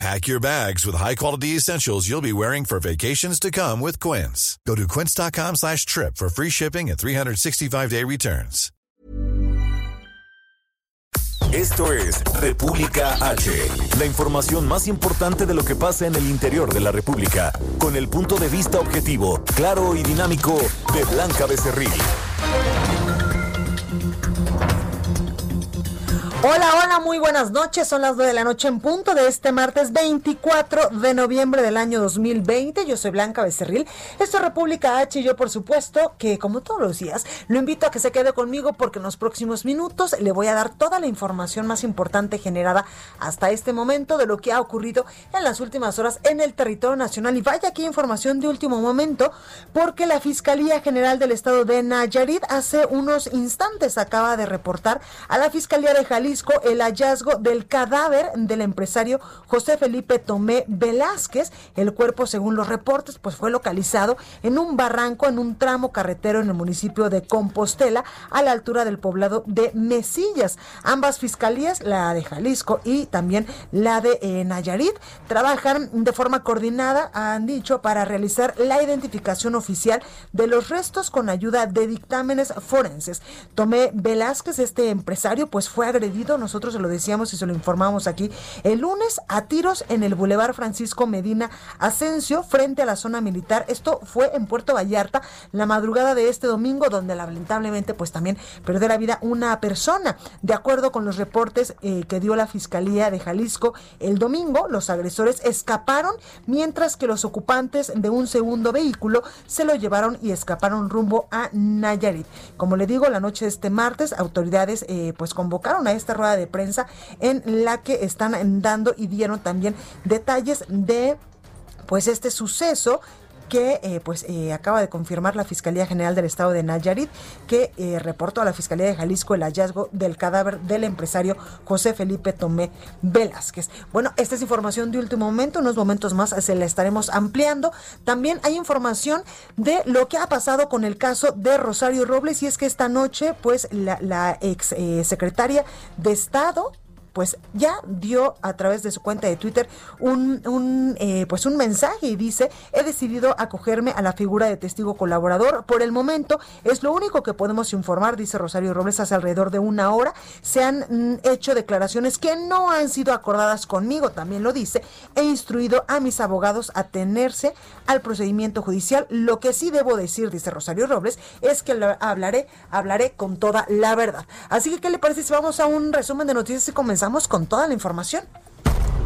Pack your bags with high-quality essentials you'll be wearing for vacations to come with Quince. Go to quince.com slash trip for free shipping and 365-day returns. Esto es República H, la información más importante de lo que pasa en el interior de la República, con el punto de vista objetivo, claro y dinámico de Blanca Becerril. Hola, hola, muy buenas noches. Son las 9 de la noche en punto de este martes 24 de noviembre del año 2020. Yo soy Blanca Becerril. Esto es República H y yo, por supuesto, que como todos los días, lo invito a que se quede conmigo porque en los próximos minutos le voy a dar toda la información más importante generada hasta este momento de lo que ha ocurrido en las últimas horas en el territorio nacional. Y vaya aquí información de último momento porque la Fiscalía General del Estado de Nayarit hace unos instantes acaba de reportar a la Fiscalía de Jalisco el hallazgo del cadáver del empresario José Felipe Tomé Velázquez. El cuerpo, según los reportes, pues fue localizado en un barranco en un tramo carretero en el municipio de Compostela, a la altura del poblado de Mesillas. Ambas fiscalías, la de Jalisco y también la de eh, Nayarit, trabajan de forma coordinada, han dicho, para realizar la identificación oficial de los restos con ayuda de dictámenes forenses. Tomé Velázquez, este empresario, pues fue agredido nosotros se lo decíamos y se lo informamos aquí, el lunes a tiros en el Boulevard Francisco Medina Asensio frente a la zona militar. Esto fue en Puerto Vallarta la madrugada de este domingo donde lamentablemente pues también perdió la vida una persona. De acuerdo con los reportes eh, que dio la Fiscalía de Jalisco el domingo, los agresores escaparon mientras que los ocupantes de un segundo vehículo se lo llevaron y escaparon rumbo a Nayarit. Como le digo, la noche de este martes autoridades eh, pues convocaron a esta rueda de prensa en la que están dando y dieron también detalles de pues este suceso que eh, pues eh, acaba de confirmar la Fiscalía General del Estado de Nayarit, que eh, reportó a la Fiscalía de Jalisco el hallazgo del cadáver del empresario José Felipe Tomé Velázquez. Bueno, esta es información de último momento, unos momentos más se la estaremos ampliando. También hay información de lo que ha pasado con el caso de Rosario Robles y es que esta noche pues la, la ex secretaria de Estado pues ya dio a través de su cuenta de Twitter un, eh, pues un mensaje y dice, he decidido acogerme a la figura de testigo colaborador. Por el momento es lo único que podemos informar, dice Rosario Robles, hace alrededor de una hora. Se han mm, hecho declaraciones que no han sido acordadas conmigo, también lo dice. He instruido a mis abogados a tenerse al procedimiento judicial. Lo que sí debo decir, dice Rosario Robles, es que hablaré, hablaré con toda la verdad. Así que, ¿qué le parece si vamos a un resumen de noticias y comenzamos? Con toda la información.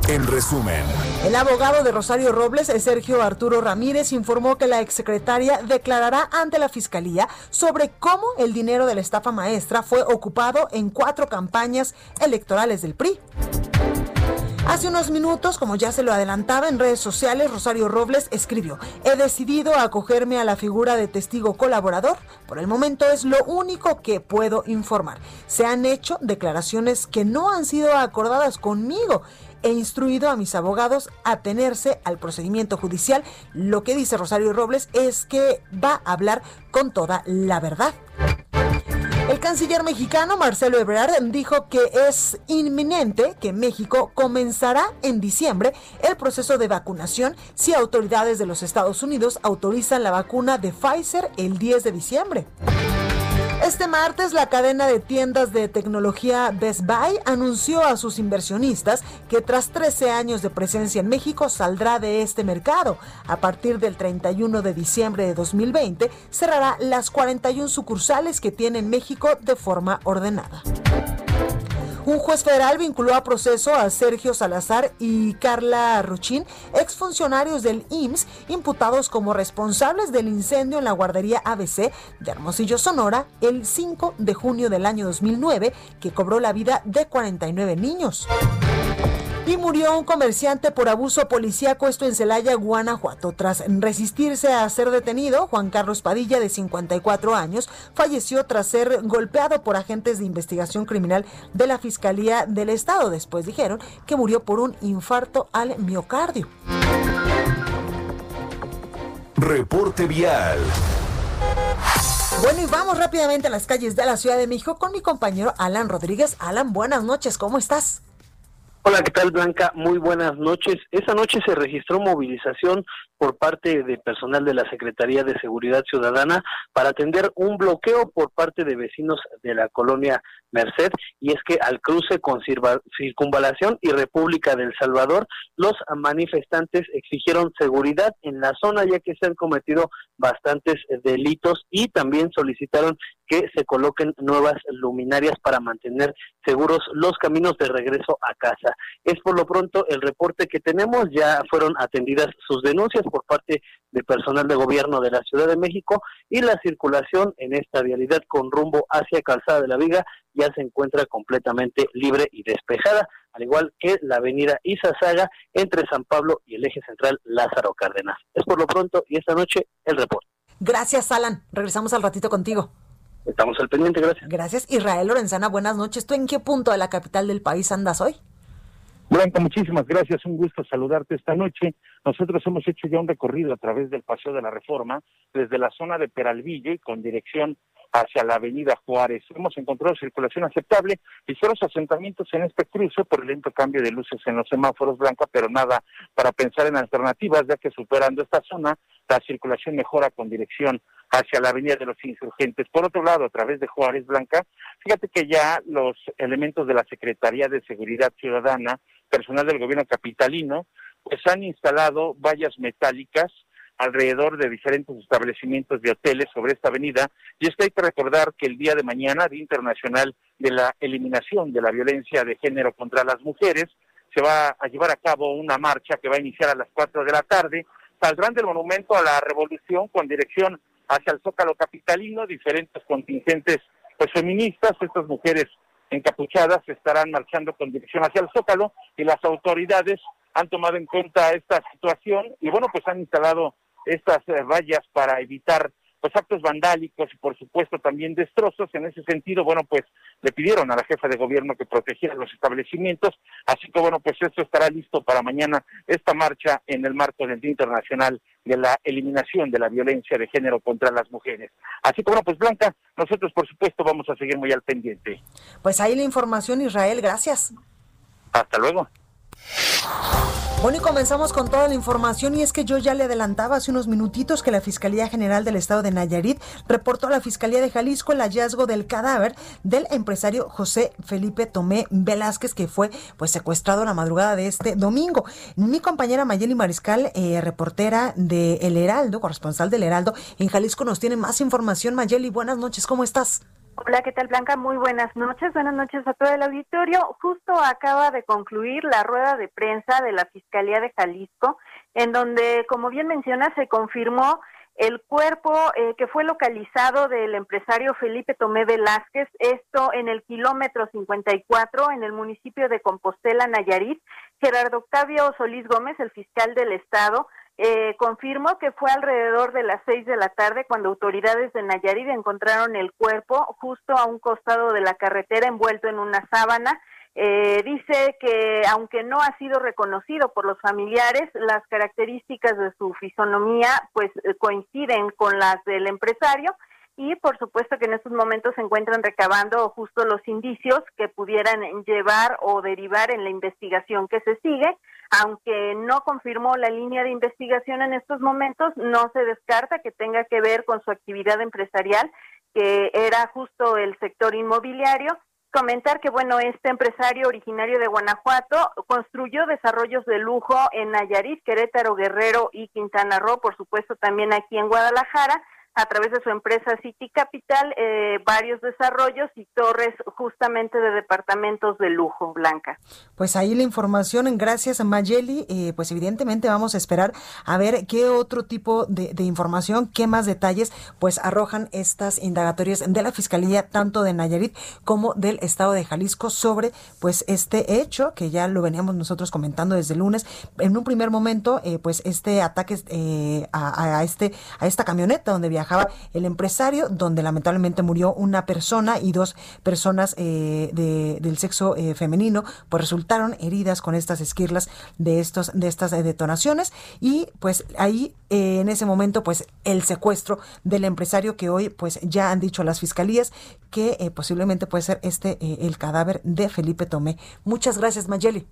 En resumen, el abogado de Rosario Robles, Sergio Arturo Ramírez, informó que la exsecretaria declarará ante la fiscalía sobre cómo el dinero de la estafa maestra fue ocupado en cuatro campañas electorales del PRI. Hace unos minutos, como ya se lo adelantaba en redes sociales, Rosario Robles escribió, he decidido acogerme a la figura de testigo colaborador. Por el momento es lo único que puedo informar. Se han hecho declaraciones que no han sido acordadas conmigo he instruido a mis abogados a tenerse al procedimiento judicial. Lo que dice Rosario Robles es que va a hablar con toda la verdad. El canciller mexicano Marcelo Ebrard dijo que es inminente que México comenzará en diciembre el proceso de vacunación si autoridades de los Estados Unidos autorizan la vacuna de Pfizer el 10 de diciembre. Este martes, la cadena de tiendas de tecnología Best Buy anunció a sus inversionistas que tras 13 años de presencia en México saldrá de este mercado. A partir del 31 de diciembre de 2020, cerrará las 41 sucursales que tiene en México de forma ordenada. Un juez federal vinculó a proceso a Sergio Salazar y Carla Ruchín, exfuncionarios del IMSS, imputados como responsables del incendio en la guardería ABC de Hermosillo, Sonora, el 5 de junio del año 2009, que cobró la vida de 49 niños. Y murió un comerciante por abuso policíaco, esto en Celaya, Guanajuato. Tras resistirse a ser detenido, Juan Carlos Padilla, de 54 años, falleció tras ser golpeado por agentes de investigación criminal de la Fiscalía del Estado. Después dijeron que murió por un infarto al miocardio. Reporte vial. Bueno, y vamos rápidamente a las calles de la Ciudad de México con mi compañero Alan Rodríguez. Alan, buenas noches, ¿cómo estás? Hola, ¿qué tal Blanca? Muy buenas noches. Esa noche se registró movilización por parte de personal de la Secretaría de Seguridad Ciudadana para atender un bloqueo por parte de vecinos de la colonia Merced y es que al cruce con Circunvalación y República del Salvador los manifestantes exigieron seguridad en la zona ya que se han cometido bastantes delitos y también solicitaron que se coloquen nuevas luminarias para mantener seguros los caminos de regreso a casa. Es por lo pronto el reporte que tenemos, ya fueron atendidas sus denuncias por parte de personal de gobierno de la Ciudad de México y la circulación en esta vialidad con rumbo hacia Calzada de la Viga ya se encuentra completamente libre y despejada, al igual que la avenida Izazaga entre San Pablo y el eje central Lázaro Cárdenas. Es por lo pronto y esta noche el reporte. Gracias, Alan. Regresamos al ratito contigo. Estamos al pendiente, gracias. Gracias. Israel Lorenzana, buenas noches. ¿Tú en qué punto de la capital del país andas hoy? Blanca, muchísimas gracias. Un gusto saludarte esta noche. Nosotros hemos hecho ya un recorrido a través del Paseo de la Reforma, desde la zona de Peralvillo con dirección hacia la avenida Juárez. Hemos encontrado circulación aceptable, y los asentamientos en este cruce por el lento cambio de luces en los semáforos Blanca, pero nada para pensar en alternativas, ya que superando esta zona, la circulación mejora con dirección hacia la Avenida de los Insurgentes. Por otro lado, a través de Juárez Blanca, fíjate que ya los elementos de la Secretaría de Seguridad Ciudadana, personal del gobierno capitalino, pues han instalado vallas metálicas alrededor de diferentes establecimientos de hoteles sobre esta avenida. Y es que hay que recordar que el día de mañana, Día Internacional de la Eliminación de la Violencia de Género contra las Mujeres, se va a llevar a cabo una marcha que va a iniciar a las 4 de la tarde. Saldrán del monumento a la revolución con dirección hacia el Zócalo Capitalino, diferentes contingentes pues, feministas, estas mujeres encapuchadas estarán marchando con dirección hacia el Zócalo y las autoridades han tomado en cuenta esta situación y bueno, pues han instalado estas eh, vallas para evitar pues actos vandálicos y por supuesto también destrozos. En ese sentido, bueno, pues le pidieron a la jefa de gobierno que protegiera los establecimientos, así que bueno, pues esto estará listo para mañana esta marcha en el marco del Día Internacional de la Eliminación de la Violencia de Género contra las Mujeres. Así que bueno, pues Blanca, nosotros por supuesto vamos a seguir muy al pendiente. Pues ahí la información, Israel, gracias. Hasta luego. Bueno, y comenzamos con toda la información y es que yo ya le adelantaba hace unos minutitos que la Fiscalía General del Estado de Nayarit reportó a la Fiscalía de Jalisco el hallazgo del cadáver del empresario José Felipe Tomé Velázquez que fue pues secuestrado la madrugada de este domingo. Mi compañera Mayeli Mariscal, eh, reportera de El Heraldo, corresponsal del Heraldo en Jalisco, nos tiene más información. Mayeli, buenas noches, ¿cómo estás? Hola, ¿qué tal Blanca? Muy buenas noches. Buenas noches a todo el auditorio. Justo acaba de concluir la rueda de prensa de la Fiscalía de Jalisco, en donde, como bien menciona, se confirmó el cuerpo eh, que fue localizado del empresario Felipe Tomé Velázquez, esto en el kilómetro 54 en el municipio de Compostela, Nayarit. Gerardo Octavio Solís Gómez, el fiscal del Estado, eh, confirmó que fue alrededor de las seis de la tarde cuando autoridades de Nayarit encontraron el cuerpo justo a un costado de la carretera envuelto en una sábana. Eh, dice que aunque no ha sido reconocido por los familiares, las características de su fisonomía pues eh, coinciden con las del empresario y por supuesto que en estos momentos se encuentran recabando justo los indicios que pudieran llevar o derivar en la investigación que se sigue aunque no confirmó la línea de investigación en estos momentos, no se descarta que tenga que ver con su actividad empresarial, que era justo el sector inmobiliario. Comentar que, bueno, este empresario originario de Guanajuato construyó desarrollos de lujo en Nayarit, Querétaro, Guerrero y Quintana Roo, por supuesto también aquí en Guadalajara, a través de su empresa City Capital eh, varios desarrollos y torres justamente de departamentos de lujo, Blanca. Pues ahí la información, gracias Mayeli, eh, pues evidentemente vamos a esperar a ver qué otro tipo de, información, qué más detalles pues arrojan estas indagatorias de la Fiscalía tanto de Nayarit como del Estado de Jalisco sobre pues este hecho que ya lo veníamos nosotros comentando desde el lunes. En un primer momento, eh, pues este ataque eh, a, a, este a esta camioneta donde viajaba el empresario, donde lamentablemente murió una persona y dos personas eh, de, del sexo eh, femenino, pues resultaron heridas con estas esquirlas de estos de estas detonaciones y pues ahí eh, en ese momento pues el secuestro del empresario que hoy pues ya han dicho las fiscalías que eh, posiblemente puede ser este eh, el cadáver de Felipe Tomé. Muchas gracias Mayeli.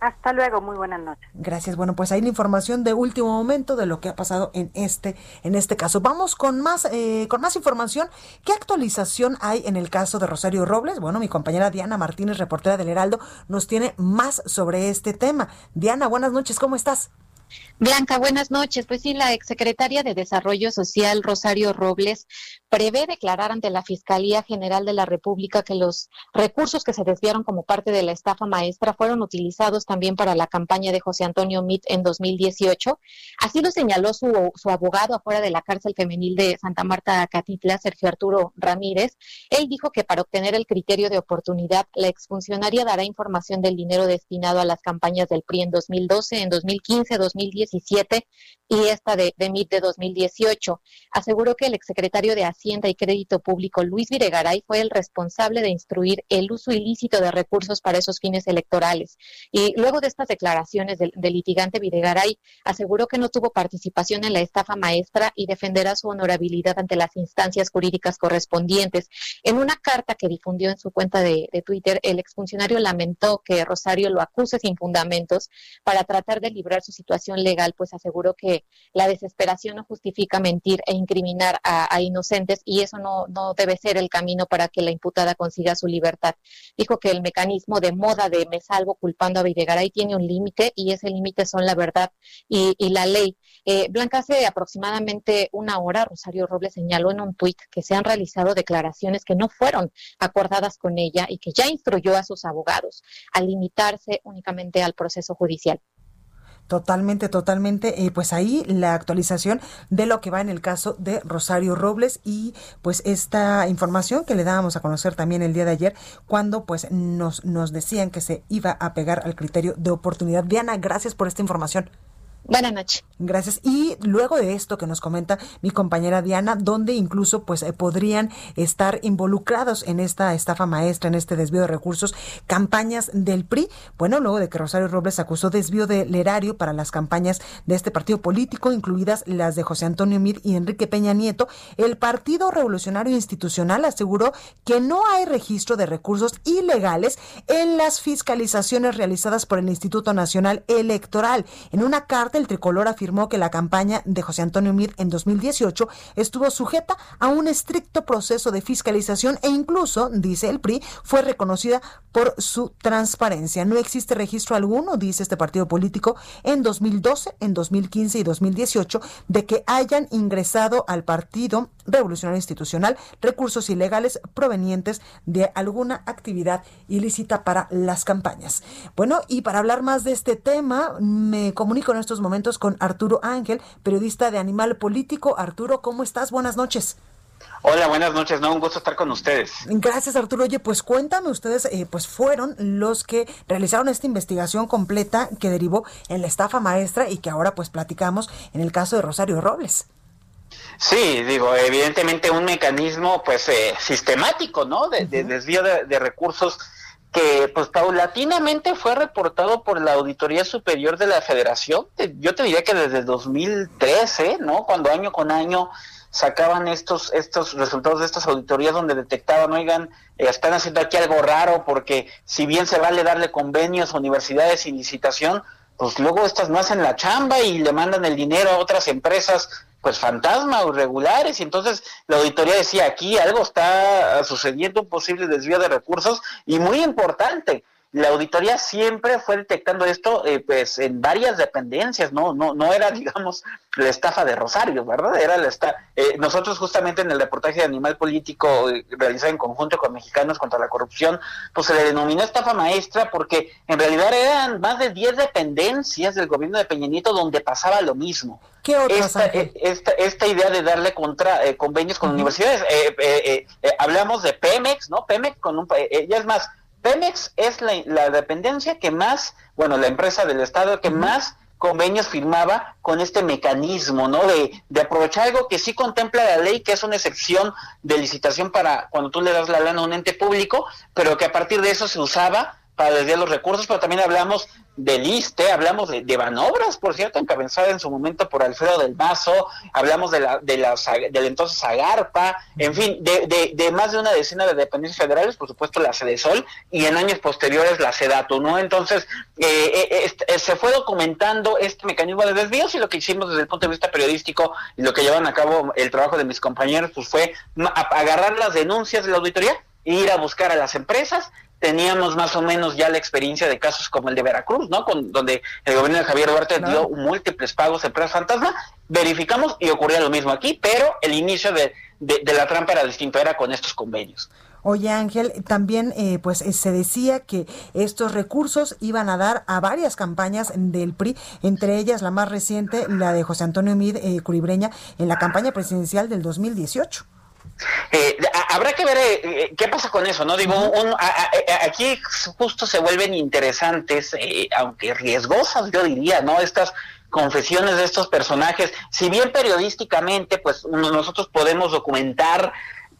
Hasta luego, muy buenas noches. Gracias. Bueno, pues hay la información de último momento de lo que ha pasado en este en este caso. Vamos con más eh, con más información. ¿Qué actualización hay en el caso de Rosario Robles? Bueno, mi compañera Diana Martínez, reportera del Heraldo, nos tiene más sobre este tema. Diana, buenas noches. ¿Cómo estás? Blanca, buenas noches. Pues sí, la exsecretaria de Desarrollo Social, Rosario Robles, prevé declarar ante la Fiscalía General de la República que los recursos que se desviaron como parte de la estafa maestra fueron utilizados también para la campaña de José Antonio Mit en 2018. Así lo señaló su, su abogado afuera de la cárcel femenil de Santa Marta, Catitla, Sergio Arturo Ramírez. Él dijo que para obtener el criterio de oportunidad, la exfuncionaria dará información del dinero destinado a las campañas del PRI en 2012, en 2015, 2017 y esta de, de MIT de 2018. Aseguró que el exsecretario de Hacienda y Crédito Público, Luis Videgaray, fue el responsable de instruir el uso ilícito de recursos para esos fines electorales. Y luego de estas declaraciones del, del litigante Videgaray, aseguró que no tuvo participación en la estafa maestra y defenderá su honorabilidad ante las instancias jurídicas correspondientes. En una carta que difundió en su cuenta de, de Twitter, el exfuncionario lamentó que Rosario lo acuse sin fundamentos para tratar de librar su situación legal pues aseguró que la desesperación no justifica mentir e incriminar a, inocentes y eso no, no debe ser el camino para que la imputada consiga su libertad. Dijo que el mecanismo de moda de me salvo culpando a Videgaray tiene un límite y ese límite son la verdad y, y la ley. Eh, Blanca, hace aproximadamente una hora, Rosario Robles señaló en un tuit que se han realizado declaraciones que no fueron acordadas con ella y que ya instruyó a sus abogados a limitarse únicamente al proceso judicial. Totalmente, totalmente. Eh, pues ahí la actualización de lo que va en el caso de Rosario Robles y pues esta información que le dábamos a conocer también el día de ayer cuando pues nos, nos decían que se iba a pegar al criterio de oportunidad. Diana, gracias por esta información. Buenas noches. Gracias. Y luego de esto que nos comenta mi compañera Diana, donde incluso pues eh, podrían estar involucrados en esta estafa maestra, en este desvío de recursos, campañas del PRI. Bueno, luego de que Rosario Robles acusó desvío del erario para las campañas de este partido político, incluidas las de José Antonio Mir y Enrique Peña Nieto, el Partido Revolucionario Institucional aseguró que no hay registro de recursos ilegales en las fiscalizaciones realizadas por el Instituto Nacional Electoral. En una carta el tricolor afirmó que la campaña de José Antonio Mir en 2018 estuvo sujeta a un estricto proceso de fiscalización e incluso, dice el PRI, fue reconocida por su transparencia. No existe registro alguno, dice este partido político, en 2012, en 2015 y 2018 de que hayan ingresado al Partido Revolucionario Institucional recursos ilegales provenientes de alguna actividad ilícita para las campañas. Bueno, y para hablar más de este tema, me comunico en estos momentos con Arturo Ángel, periodista de Animal Político. Arturo, ¿cómo estás? Buenas noches. Hola, buenas noches, no, un gusto estar con ustedes. Gracias, Arturo. Oye, pues cuéntame, ustedes eh, pues fueron los que realizaron esta investigación completa que derivó en la estafa maestra y que ahora pues platicamos en el caso de Rosario Robles. Sí, digo, evidentemente un mecanismo pues eh, sistemático, ¿no? De, de desvío de, de, recursos que pues paulatinamente fue reportado por la Auditoría Superior de la Federación. Yo te diría que desde 2013, ¿no? Cuando año con año sacaban estos estos resultados de estas auditorías donde detectaban, oigan, eh, están haciendo aquí algo raro porque si bien se vale darle convenios a universidades sin licitación, pues luego estas no hacen la chamba y le mandan el dinero a otras empresas pues fantasma o irregulares y entonces la auditoría decía aquí algo está sucediendo un posible desvío de recursos y muy importante la auditoría siempre fue detectando esto eh, pues en varias dependencias, no no no era digamos la estafa de Rosario, ¿verdad? Era la esta eh, nosotros justamente en el reportaje de Animal Político eh, realizado en conjunto con Mexicanos contra la corrupción, pues se le denominó estafa maestra porque en realidad eran más de 10 dependencias del gobierno de Peña Nieto donde pasaba lo mismo. ¿Qué esta, esta, esta, idea de darle contra convenios con universidades, hablamos de Pemex, ¿no? Pemex con un ya es más Pemex es la, dependencia que más, bueno, la empresa del Estado que más convenios firmaba con este mecanismo, ¿no? De, de, aprovechar algo que sí contempla la ley, que es una excepción de licitación para cuando tú le das la lana a un ente público, pero que a partir de eso se usaba para desviar los recursos, pero también hablamos del ISTE, hablamos de, de por cierto, encabezada en su momento por Alfredo del Mazo, hablamos de la, de la, del entonces Agarpa, en fin, de, de, más de una decena de dependencias federales, por supuesto la Sol, y en años posteriores la SEDATU, ¿no? Entonces, eh, eh, eh, se fue documentando este mecanismo de desvíos y lo que hicimos desde el punto de vista periodístico y lo que llevan a cabo el trabajo de mis compañeros, pues fue agarrar las denuncias de la auditoría, ir a buscar a las empresas, teníamos más o menos ya la experiencia de casos como el de Veracruz, ¿no? Con, donde el gobierno de Javier Duarte dio múltiples pagos a empresas fantasma, verificamos y ocurría lo mismo aquí, pero el inicio de, de, la trampa era distinto, era con estos convenios. Oye Ángel, también eh, pues eh, se decía que estos recursos iban a dar a varias campañas del PRI, entre ellas la más reciente, la de José Antonio Mid eh, Curibreña, en la campaña presidencial del 2018. Eh, habrá que ver eh, eh, qué pasa con eso, ¿no? Digo, aquí justo se vuelven interesantes, aunque riesgosas, yo diría, ¿no? Estas confesiones de estos personajes, si bien periodísticamente, pues nosotros podemos documentar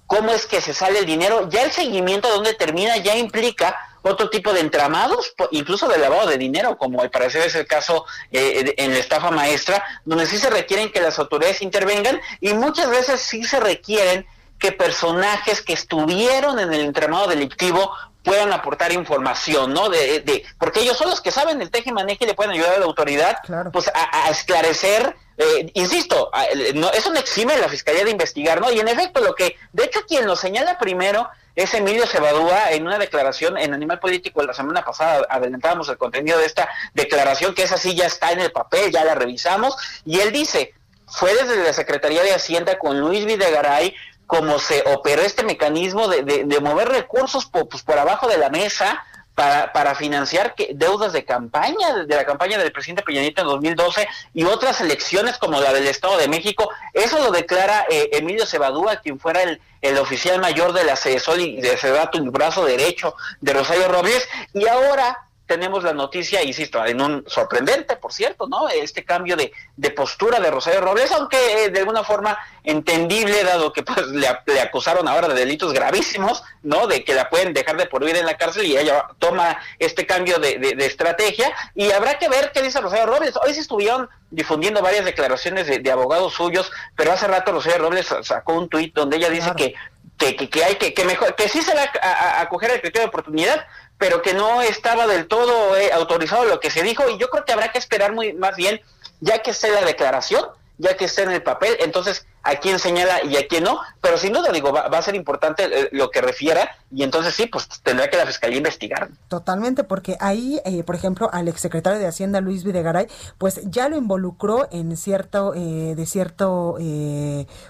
cómo es que se sale el dinero, ya el seguimiento de dónde termina ya implica otro tipo de entramados, incluso de lavado de dinero, como al parecer es el caso en la estafa maestra, donde sí se requieren que las autoridades intervengan y muchas veces sí se requieren que personajes que estuvieron en el entramado delictivo puedan aportar información, ¿no? De, de, porque ellos son los que saben el teje maneje y le pueden ayudar a la autoridad, pues a, esclarecer, eh, insisto, no, eso no exime la fiscalía de investigar, ¿no? Y en efecto, lo que, de hecho, quien lo señala primero es Emilio Cebadúa en una declaración en Animal Político la semana pasada, adelantábamos el contenido de esta declaración, que esa sí ya está en el papel, ya la revisamos, y él dice, fue desde la Secretaría de Hacienda con Luis Videgaray cómo se operó este mecanismo de, de, mover recursos por, pues, por abajo de la mesa para, para financiar que, deudas de campaña, de la campaña del presidente Peña Nieto en 2012 y otras elecciones como la del Estado de México. Eso lo declara eh, Emilio Cebadúa, quien fuera el, el oficial mayor de la CESOL y de Cedato, el brazo derecho de Rosario Robles, y ahora tenemos la noticia, insisto, en un sorprendente, por cierto, ¿no? Este cambio de, de postura de Rosario Robles, aunque eh, de alguna forma entendible, dado que pues le, acusaron ahora de delitos gravísimos, ¿no? De que la pueden dejar de por vida en la cárcel y ella toma este cambio de, de, estrategia. Y habrá que ver qué dice Rosario Robles. Hoy se estuvieron difundiendo varias declaraciones de, abogados suyos, pero hace rato Rosario Robles sacó un tuit donde ella dice que que, que, hay que, que mejor, que sí se va a, acoger el criterio de oportunidad, pero que no estaba del todo eh, autorizado lo que se dijo y yo creo que habrá que esperar muy más bien ya que esté la declaración, ya que esté en el papel, entonces a quién señala y a quién no, pero sin duda digo, va, a ser importante eh, lo que refiera y entonces sí, pues tendrá que la Fiscalía investigar. Totalmente, porque ahí, eh, por ejemplo, al exsecretario de Hacienda, Luis Videgaray, pues ya lo involucró en cierto, eh, de cierto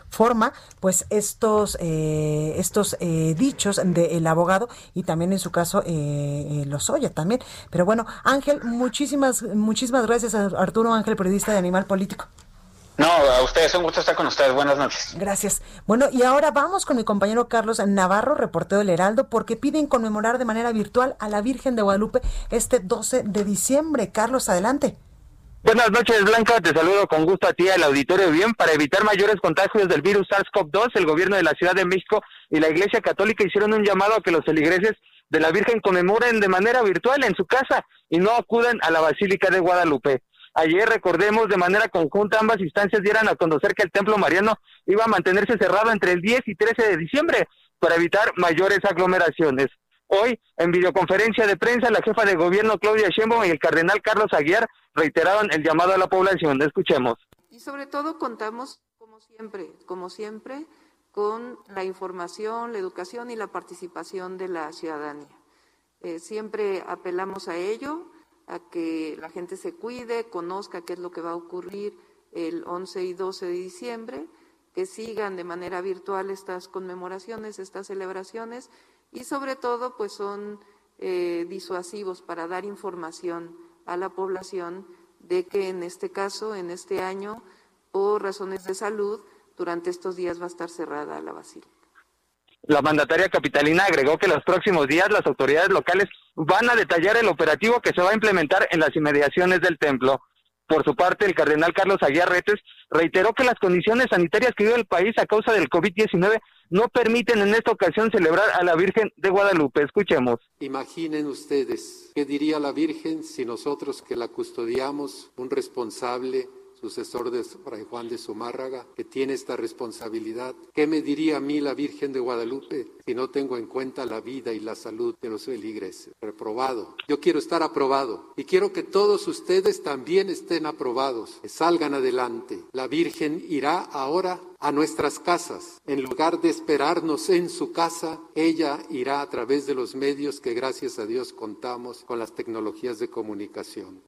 forma, pues estos, estos dichos del abogado y también en su caso los oye también. Pero bueno, Ángel, muchísimas, muchísimas gracias a Arturo Ángel, periodista de Animal Político. No, a ustedes, un gusto estar con ustedes. Buenas noches. Gracias. Bueno, y ahora vamos con mi compañero Carlos Navarro, reportero del Heraldo, porque piden conmemorar de manera virtual a la Virgen de Guadalupe este 12 de diciembre. Carlos, adelante. Buenas noches, Blanca. Te saludo con gusto a ti al auditorio. Bien, para evitar mayores contagios del virus SARS-CoV-2, el gobierno de la Ciudad de México y la Iglesia Católica hicieron un llamado a que los feligreses de la Virgen conmemoren de manera virtual en su casa y no acudan a la Basílica de Guadalupe. Ayer, recordemos, de manera conjunta ambas instancias dieran a conocer que el Templo Mariano iba a mantenerse cerrado entre el 10 y 13 de diciembre para evitar mayores aglomeraciones. Hoy, en videoconferencia de prensa, la jefa de gobierno Claudia Sheinbaum y el cardenal Carlos Aguiar reiteraron el llamado a la población. Escuchemos. Y sobre todo contamos, como siempre, como siempre, con la información, la educación y la participación de la ciudadanía. Eh, siempre apelamos a ello, a que la gente se cuide, conozca qué es lo que va a ocurrir el 11 y 12 de diciembre, que sigan de manera virtual estas conmemoraciones, estas celebraciones y sobre todo pues son eh, disuasivos para dar información a la población de que en este caso, en este año, por razones de salud, durante estos días va a estar cerrada la basílica. La mandataria capitalina agregó que los próximos días las autoridades locales van a detallar el operativo que se va a implementar en las inmediaciones del templo. Por su parte, el cardenal Carlos Aguiar Retes reiteró que las condiciones sanitarias que vive el país a causa del COVID-19 no permiten en esta ocasión celebrar a la Virgen de Guadalupe. Escuchemos. Imaginen ustedes, ¿qué diría la Virgen si nosotros que la custodiamos, un responsable sucesor de Fray Juan de Zumárraga, que tiene esta responsabilidad. ¿Qué me diría a mí la Virgen de Guadalupe si no tengo en cuenta la vida y la salud de los feligreses? Reprobado. Yo quiero estar aprobado y quiero que todos ustedes también estén aprobados, que salgan adelante. La Virgen irá ahora a nuestras casas. En lugar de esperarnos en su casa, ella irá a través de los medios que gracias a Dios contamos con las tecnologías de comunicación.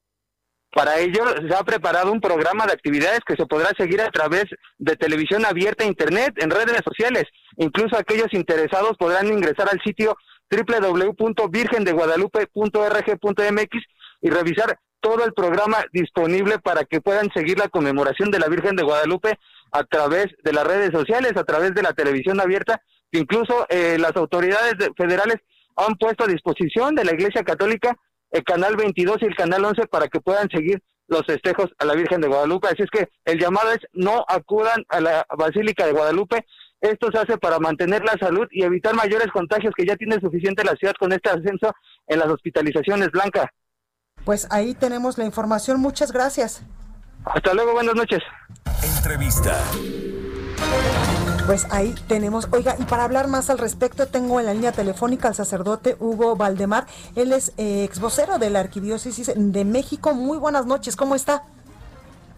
Para ello se ha preparado un programa de actividades que se podrá seguir a través de televisión abierta, internet, en redes sociales. Incluso aquellos interesados podrán ingresar al sitio www.virgendeguadalupe.org.mx y revisar todo el programa disponible para que puedan seguir la conmemoración de la Virgen de Guadalupe a través de las redes sociales, a través de la televisión abierta. Incluso eh, las autoridades federales han puesto a disposición de la Iglesia Católica el canal 22 y el canal 11 para que puedan seguir los festejos a la Virgen de Guadalupe. Así es que el llamado es no acudan a la Basílica de Guadalupe. Esto se hace para mantener la salud y evitar mayores contagios que ya tiene suficiente la ciudad con este ascenso en las hospitalizaciones, Blanca. Pues ahí tenemos la información. Muchas gracias. Hasta luego, buenas noches. Entrevista. Pues ahí tenemos, oiga, y para hablar más al respecto, tengo en la línea telefónica al sacerdote Hugo Valdemar. Él es eh, ex vocero de la Arquidiócesis de México. Muy buenas noches, ¿cómo está?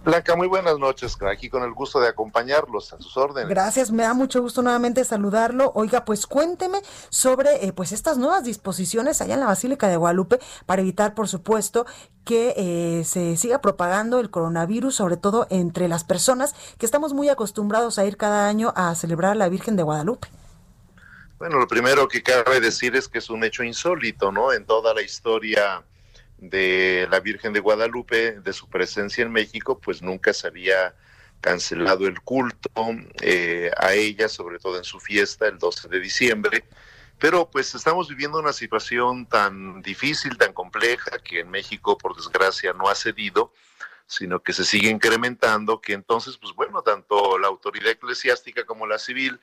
Blanca, muy buenas noches, aquí con el gusto de acompañarlos a sus órdenes. Gracias, me da mucho gusto nuevamente saludarlo. Oiga, pues cuénteme sobre eh, pues estas nuevas disposiciones allá en la Basílica de Guadalupe para evitar, por supuesto, que eh, se siga propagando el coronavirus, sobre todo entre las personas que estamos muy acostumbrados a ir cada año a celebrar a la Virgen de Guadalupe. Bueno, lo primero que cabe decir es que es un hecho insólito, ¿no? En toda la historia de la Virgen de Guadalupe, de su presencia en México, pues nunca se había cancelado el culto eh, a ella, sobre todo en su fiesta el 12 de diciembre. Pero pues estamos viviendo una situación tan difícil, tan compleja, que en México, por desgracia, no ha cedido, sino que se sigue incrementando, que entonces, pues bueno, tanto la autoridad eclesiástica como la civil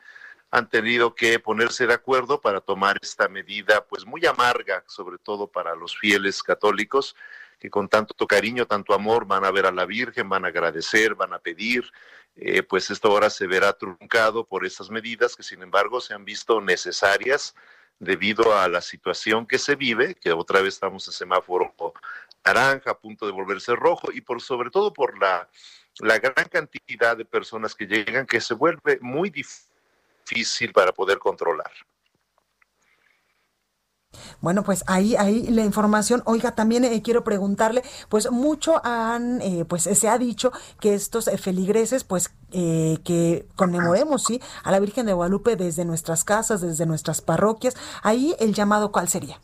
han tenido que ponerse de acuerdo para tomar esta medida, pues muy amarga, sobre todo para los fieles católicos, que con tanto cariño, tanto amor van a ver a la Virgen, van a agradecer, van a pedir, eh, pues esto ahora se verá truncado por estas medidas que sin embargo se han visto necesarias debido a la situación que se vive, que otra vez estamos en semáforo naranja, a punto de volverse rojo, y por sobre todo por la, la gran cantidad de personas que llegan, que se vuelve muy difícil difícil para poder controlar. Bueno, pues ahí, ahí la información. Oiga, también eh, quiero preguntarle, pues mucho han, eh, pues se ha dicho que estos eh, feligreses, pues que conmemoremos, sí, a la Virgen de Guadalupe desde nuestras casas, desde nuestras parroquias. Ahí el llamado, ¿cuál sería?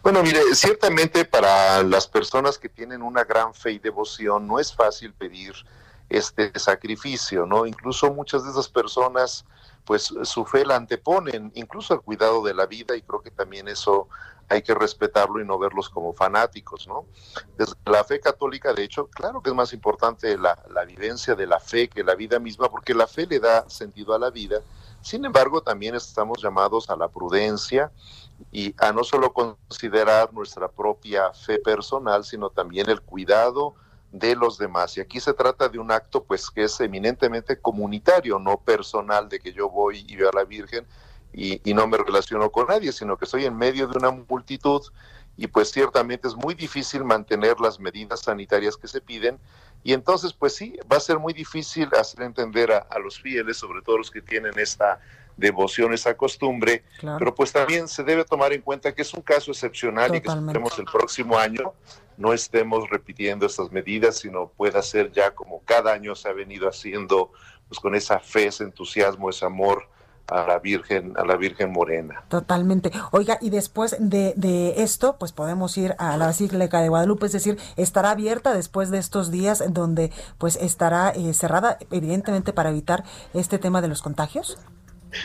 Bueno, mire, ciertamente para las personas que tienen una gran fe y devoción no es fácil pedir este sacrificio, ¿no? Incluso muchas de esas personas, pues su fe la anteponen, incluso al cuidado de la vida, y creo que también eso hay que respetarlo y no verlos como fanáticos, ¿no? Desde la fe católica, de hecho, claro que es más importante la, la vivencia de la fe que la vida misma, porque la fe le da sentido a la vida. Sin embargo, también estamos llamados a la prudencia y a no solo considerar nuestra propia fe personal, sino también el cuidado de los demás. Y aquí se trata de un acto pues que es eminentemente comunitario, no personal de que yo voy y veo a la Virgen y, y, no me relaciono con nadie, sino que estoy en medio de una multitud y pues ciertamente es muy difícil mantener las medidas sanitarias que se piden y entonces pues sí, va a ser muy difícil hacer entender a, a los fieles, sobre todo los que tienen esta devoción, esa costumbre, pero pues también se debe tomar en cuenta que es un caso excepcional y que esperemos el próximo año no estemos repitiendo estas medidas, sino pueda ser ya como cada año se ha venido haciendo, pues con esa fe, ese entusiasmo, ese amor a la Virgen, a la Virgen Morena. Totalmente. Oiga, y después de, de, esto, pues podemos ir a la Basílica de Guadalupe, es decir, estará abierta después de estos días donde pues estará eh, cerrada, evidentemente para evitar este tema de los contagios.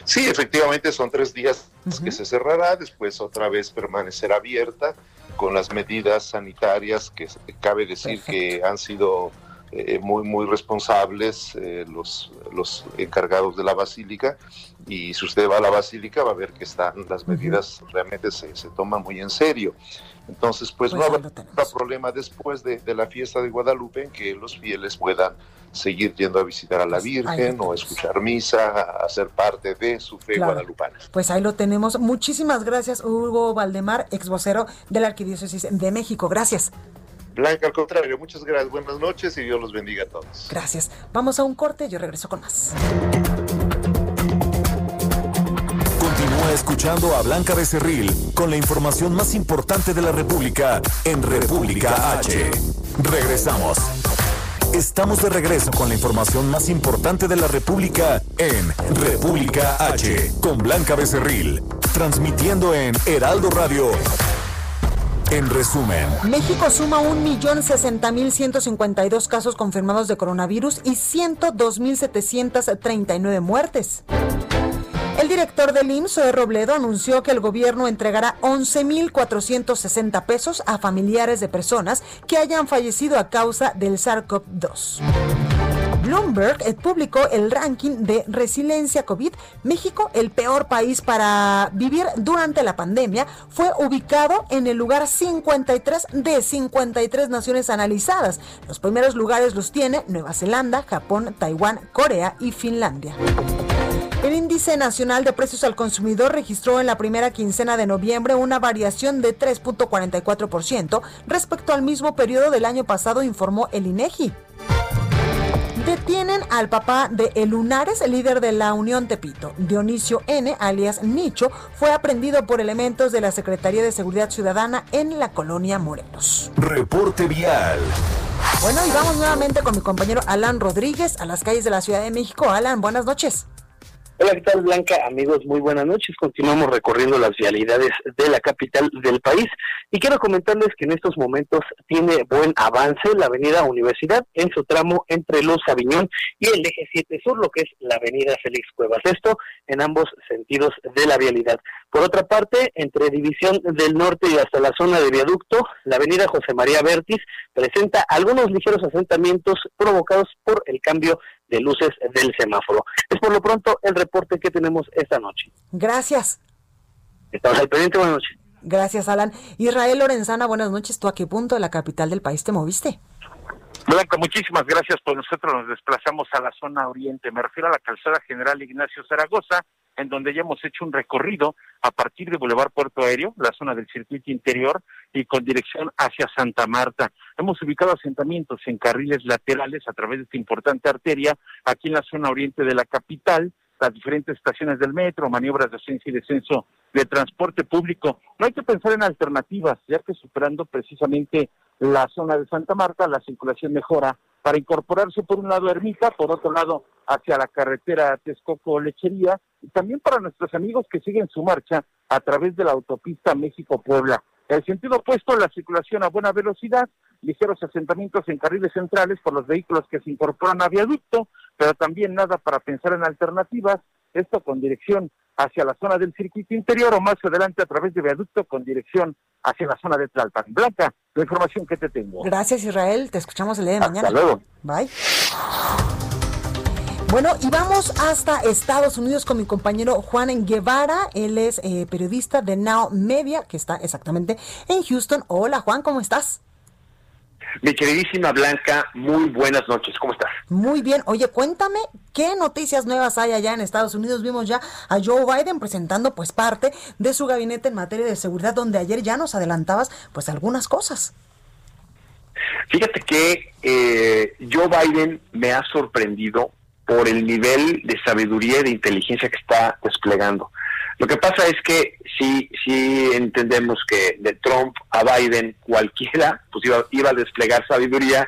Sí, efectivamente son tres días que se cerrará, después otra vez permanecerá abierta con las medidas sanitarias que cabe decir que han sido eh, muy muy responsables eh, los los encargados de la basílica. Y si usted va a la basílica va a ver que están las medidas realmente se, se toman muy en serio. Entonces pues, pues no habrá problema después de, de, la fiesta de Guadalupe en que los fieles puedan seguir yendo a visitar a la pues, Virgen o escuchar misa, hacer parte de su fe guadalupana. Pues ahí lo tenemos. Muchísimas gracias, Hugo Valdemar, ex vocero de la Arquidiócesis de México. Gracias. Blanca, al contrario, muchas gracias. Buenas noches y Dios los bendiga a todos. Gracias. Vamos a un corte, yo regreso con más. Continúa escuchando a Blanca Becerril con la información más importante de la República en República H. Regresamos. Estamos de regreso con la información más importante de la República en República H, con Blanca Becerril, transmitiendo en Heraldo Radio. En resumen, México suma 1.060.152 casos confirmados de coronavirus y 102.739 muertes. El director del IMSS, de Robledo, anunció que el gobierno entregará 11.460 pesos a familiares de personas que hayan fallecido a causa del SARS-CoV-2. Bloomberg eh, publicó el ranking de resiliencia COVID. México, el peor país para vivir durante la pandemia, fue ubicado en el lugar 53 de 53 naciones analizadas. Los primeros lugares los tiene Nueva Zelanda, Japón, Taiwán, Corea y Finlandia. El índice nacional de precios al consumidor registró en la primera quincena de noviembre una variación de 3.44% respecto al mismo periodo del año pasado, informó el INEGI. Detienen al papá de El Lunares, el líder de la Unión Tepito. Dionisio N., alias Nicho, fue aprendido por elementos de la Secretaría de Seguridad Ciudadana en la colonia Morelos. Reporte vial. Bueno, y vamos nuevamente con mi compañero Alan Rodríguez a las calles de la Ciudad de México. Alan, buenas noches. Hola, ¿qué tal Blanca? Amigos, muy buenas noches. Continuamos recorriendo las vialidades de la capital del país y quiero comentarles que en estos momentos tiene buen avance la avenida Universidad en su tramo entre Los Aviñón y el eje 7 Sur, lo que es la avenida Félix Cuevas. Esto en ambos sentidos de la vialidad. Por otra parte, entre División del Norte y hasta la zona de viaducto, la avenida José María Vértiz presenta algunos ligeros asentamientos provocados por el cambio de luces del semáforo. Es por lo pronto el reporte que tenemos esta noche. Gracias. Estamos al pendiente, buenas noches. Gracias, Alan. Israel Lorenzana, buenas noches. ¿Tú a qué punto de la capital del país te moviste? Blanca, muchísimas gracias. Pues nosotros nos desplazamos a la zona oriente. Me refiero a la calzada general Ignacio Zaragoza, en donde ya hemos hecho un recorrido a partir de Boulevard Puerto Aéreo, la zona del circuito interior, y con dirección hacia Santa Marta. Hemos ubicado asentamientos en carriles laterales a través de esta importante arteria, aquí en la zona oriente de la capital, las diferentes estaciones del metro, maniobras de ascenso y descenso de transporte público. No hay que pensar en alternativas, ya que superando precisamente la zona de Santa Marta, la circulación mejora para incorporarse por un lado a Ermita, por otro lado hacia la carretera Texcoco-Lechería, y también para nuestros amigos que siguen su marcha a través de la autopista México-Puebla. En el sentido opuesto, la circulación a buena velocidad, ligeros asentamientos en carriles centrales por los vehículos que se incorporan a viaducto, pero también nada para pensar en alternativas, esto con dirección hacia la zona del circuito interior o más adelante a través de viaducto con dirección hacia la zona de Tlalpan. Blanca, la información que te tengo. Gracias Israel, te escuchamos el día de mañana. Hasta luego. Bye. Bueno, y vamos hasta Estados Unidos con mi compañero Juan Guevara. Él es eh, periodista de Now Media, que está exactamente en Houston. Hola Juan, ¿cómo estás? Mi queridísima Blanca, muy buenas noches, ¿cómo estás? Muy bien, oye, cuéntame qué noticias nuevas hay allá en Estados Unidos. Vimos ya a Joe Biden presentando pues parte de su gabinete en materia de seguridad, donde ayer ya nos adelantabas pues algunas cosas. Fíjate que eh, Joe Biden me ha sorprendido por el nivel de sabiduría y de inteligencia que está desplegando. Lo que pasa es que sí, sí entendemos que de Trump a Biden cualquiera pues iba, iba a desplegar sabiduría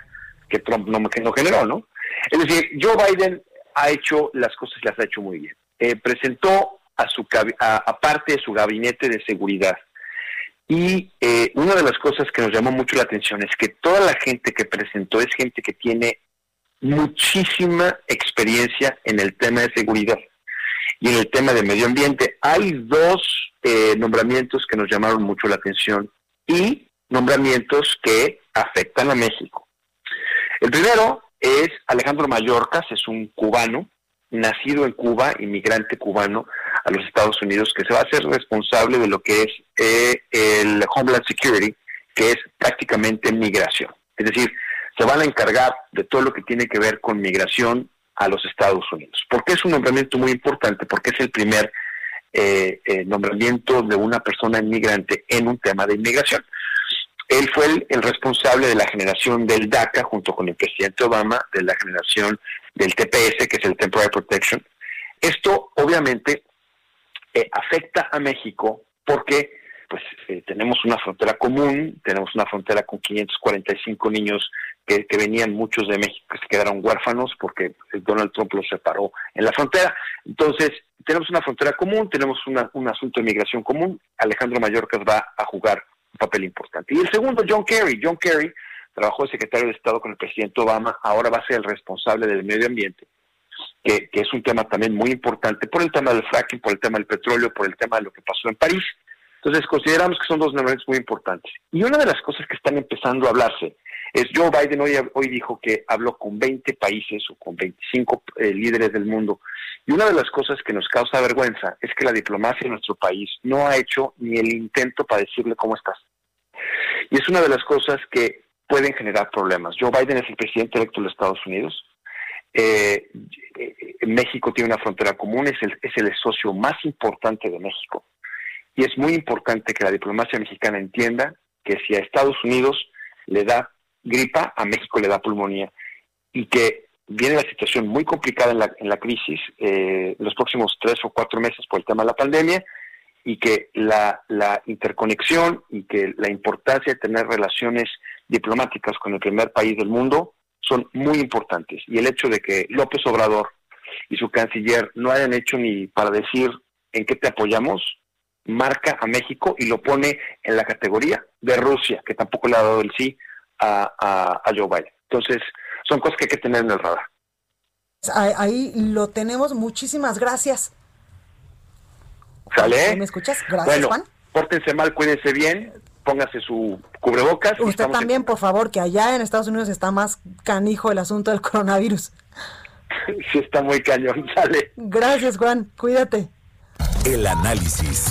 que Trump no, que no generó, ¿no? Es decir, Joe Biden ha hecho las cosas, las ha hecho muy bien. Eh, presentó a su a, parte de su gabinete de seguridad. Y eh, una de las cosas que nos llamó mucho la atención es que toda la gente que presentó es gente que tiene muchísima experiencia en el tema de seguridad y en el tema de medio ambiente. Hay dos eh, nombramientos que nos llamaron mucho la atención y nombramientos que afectan a México. El primero es Alejandro Mallorcas, es un cubano, nacido en Cuba, inmigrante cubano a los Estados Unidos, que se va a hacer responsable de lo que es eh, el Homeland Security, que es prácticamente migración. Es decir, se van a encargar de todo lo que tiene que ver con migración a los Estados Unidos. ¿Por qué es un nombramiento muy importante? Porque es el primer eh, eh, nombramiento de una persona inmigrante en un tema de inmigración. Él fue el, responsable de la generación del DACA junto con el presidente Obama, de la generación del TPS, que es el Temporary Protection. Esto obviamente eh, afecta a México porque pues tenemos una frontera común, tenemos una frontera con 545 niños que, venían muchos de México que se quedaron huérfanos porque Donald Trump los separó en la frontera. Entonces, tenemos una frontera común, tenemos un asunto de migración común. Alejandro Mayorkas va a jugar un papel importante. Y el segundo, John Kerry. John Kerry trabajó de secretario de Estado con el presidente Obama, ahora va a ser el responsable del medio ambiente, que, que es un tema también muy importante por el tema del fracking, por el tema del petróleo, por el tema de lo que pasó en París. Entonces, consideramos que son dos nombres muy importantes. Y una de las cosas que están empezando a hablarse es Joe Biden hoy, hoy dijo que habló con 20 países o con 25 eh, líderes del mundo. Y una de las cosas que nos causa vergüenza es que la diplomacia en nuestro país no ha hecho ni el intento para decirle cómo estás. Y es una de las cosas que pueden generar problemas. Joe Biden es el presidente electo de los Estados Unidos. Eh, eh, México tiene una frontera común, es el, es el socio más importante de México. Y es muy importante que la diplomacia mexicana entienda que si a Estados Unidos le da gripa, a México le da pulmonía y que viene la situación muy complicada en la, en la crisis eh, los próximos tres o cuatro meses por el tema de la pandemia y que la, la interconexión y que la importancia de tener relaciones diplomáticas con el primer país del mundo son muy importantes. Y el hecho de que López Obrador y su canciller no hayan hecho ni para decir en qué te apoyamos, marca a México y lo pone en la categoría de Rusia, que tampoco le ha dado el sí a, Joe Biden. Entonces, son cosas que hay que tener en el radar. Ahí, lo tenemos. Muchísimas gracias. ¿Sale? ¿Me escuchas? Gracias, Juan. Pórtense mal, cuídense bien, póngase su cubrebocas. Usted también, por favor, que allá en Estados Unidos está más canijo el asunto del coronavirus. sí, está muy cañón, sale. Gracias, Juan. Cuídate. El análisis.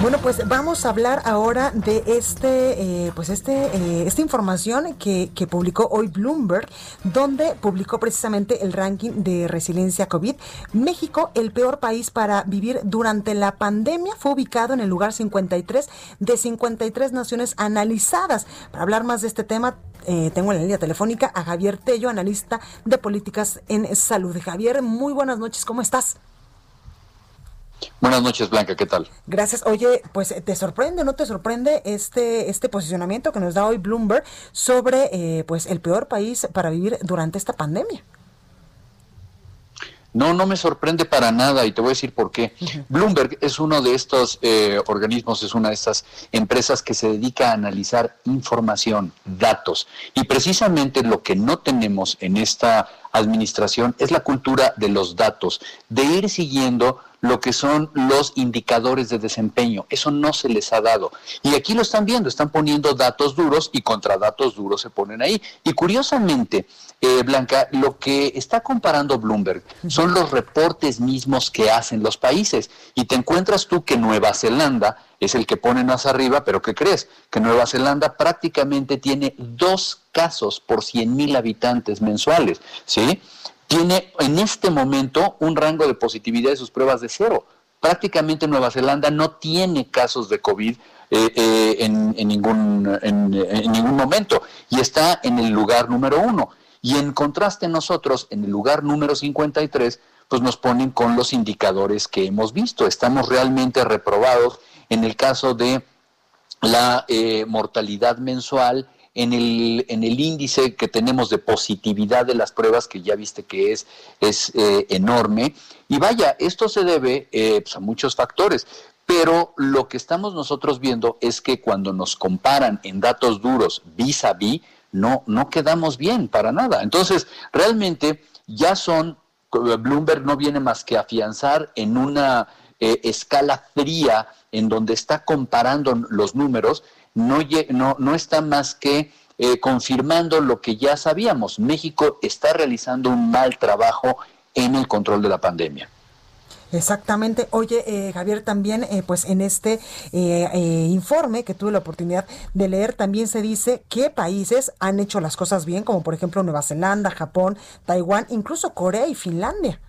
Bueno, pues vamos a hablar ahora de este, eh, pues este, eh, esta información que, publicó hoy Bloomberg, donde publicó precisamente el ranking de resiliencia COVID. México, el peor país para vivir durante la pandemia, fue ubicado en el lugar 53 de 53 naciones analizadas. Para hablar más de este tema, eh, tengo en la línea telefónica a Javier Tello, analista de políticas en salud. Javier, muy buenas noches, ¿cómo estás? Buenas noches, Blanca, ¿qué tal? Gracias. Oye, pues ¿te sorprende, no te sorprende este, este posicionamiento que nos da hoy Bloomberg sobre eh, pues el peor país para vivir durante esta pandemia? No, no me sorprende para nada y te voy a decir por qué. Bloomberg es uno de estos eh, organismos, es una de estas empresas que se dedica a analizar información, datos. Y precisamente lo que no tenemos en esta administración es la cultura de los datos, de ir siguiendo lo que son los indicadores de desempeño. Eso no se les ha dado. Y aquí lo están viendo, están poniendo datos duros y contra datos duros se ponen ahí. Y curiosamente, eh, Blanca, lo que está comparando Bloomberg son los reportes mismos que hacen los países. Y te encuentras tú que Nueva Zelanda es el que pone más arriba, pero ¿qué crees? Que Nueva Zelanda prácticamente tiene dos casos por 100 mil habitantes mensuales, ¿sí? tiene en este momento un rango de positividad de sus pruebas de cero. Prácticamente Nueva Zelanda no tiene casos de COVID eh, eh, en, ningún, en, ningún momento y está en el lugar número uno. Y en contraste nosotros, en el lugar número 53, pues nos ponen con los indicadores que hemos visto. Estamos realmente reprobados en el caso de la eh, mortalidad mensual, en el, en el índice que tenemos de positividad de las pruebas, que ya viste que es, es eh, enorme. Y vaya, esto se debe eh, pues, a muchos factores. Pero lo que estamos nosotros viendo es que cuando nos comparan en datos duros vis a vis, no, no quedamos bien para nada. Entonces, realmente ya son, Bloomberg no viene más que afianzar en una eh, escala fría en donde está comparando los números, no, no, no está más que eh, confirmando lo que ya sabíamos. México está realizando un mal trabajo en el control de la pandemia. Exactamente. Oye, eh, Javier, también, eh, pues en este eh, informe que tuve la oportunidad de leer, también se dice qué países han hecho las cosas bien, como por ejemplo Nueva Zelanda, Japón, Taiwán, incluso Corea y Finlandia.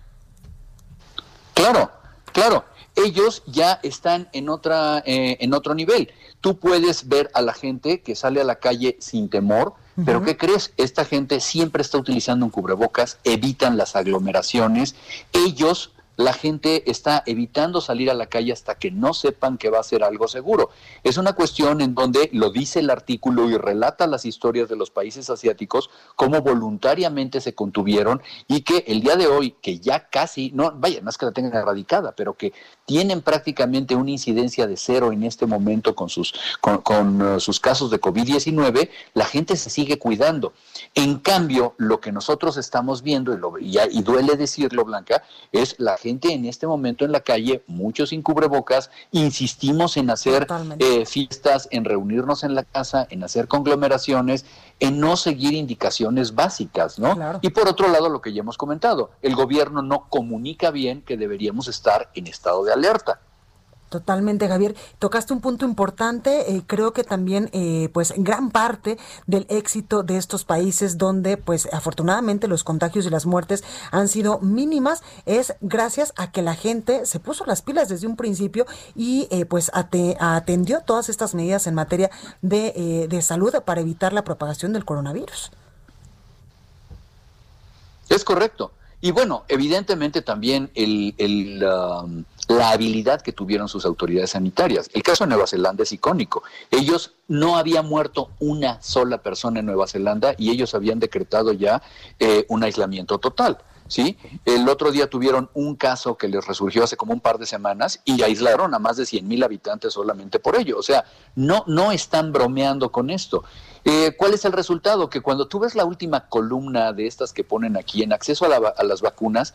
Claro, claro. Ellos ya están en otra, en otro nivel. Tú puedes ver a la gente que sale a la calle sin temor, pero ¿qué crees? Esta gente siempre está utilizando un cubrebocas, evitan las aglomeraciones. Ellos la gente está evitando salir a la calle hasta que no sepan que va a ser algo seguro. Es una cuestión en donde lo dice el artículo y relata las historias de los países asiáticos, cómo voluntariamente se contuvieron y que el día de hoy, que ya casi, no, vaya, más que la tengan erradicada, pero que tienen prácticamente una incidencia de cero en este momento con sus, con, uh, sus casos de COVID-19, la gente se sigue cuidando. En cambio, lo que nosotros estamos viendo, y, lo, y duele decirlo, Blanca, es la gente en este momento en la calle, muchos sin cubrebocas, insistimos en hacer eh, fiestas, en reunirnos en la casa, en hacer conglomeraciones, en no seguir indicaciones básicas, ¿no? Y por otro lado, lo que ya hemos comentado, el gobierno no comunica bien que deberíamos estar en estado de alerta. Totalmente, Javier. Tocaste un punto importante. Eh, creo que también, eh, pues, gran parte del éxito de estos países donde, pues, afortunadamente los contagios y las muertes han sido mínimas es gracias a que la gente se puso las pilas desde un principio y, eh, pues, atendió todas estas medidas en materia de, de salud para evitar la propagación del coronavirus. Es correcto. Y bueno, evidentemente también el, el, um, la habilidad que tuvieron sus autoridades sanitarias. El caso de Nueva Zelanda es icónico. Ellos no había muerto una sola persona en Nueva Zelanda y ellos habían decretado ya eh, un aislamiento total. ¿sí? El otro día tuvieron un caso que les resurgió hace como un par de semanas y aislaron a más de 100 mil habitantes solamente por ello. O sea, no, no están bromeando con esto. Eh, ¿Cuál es el resultado? Que cuando tú ves la última columna de estas que ponen aquí en acceso a, a las vacunas,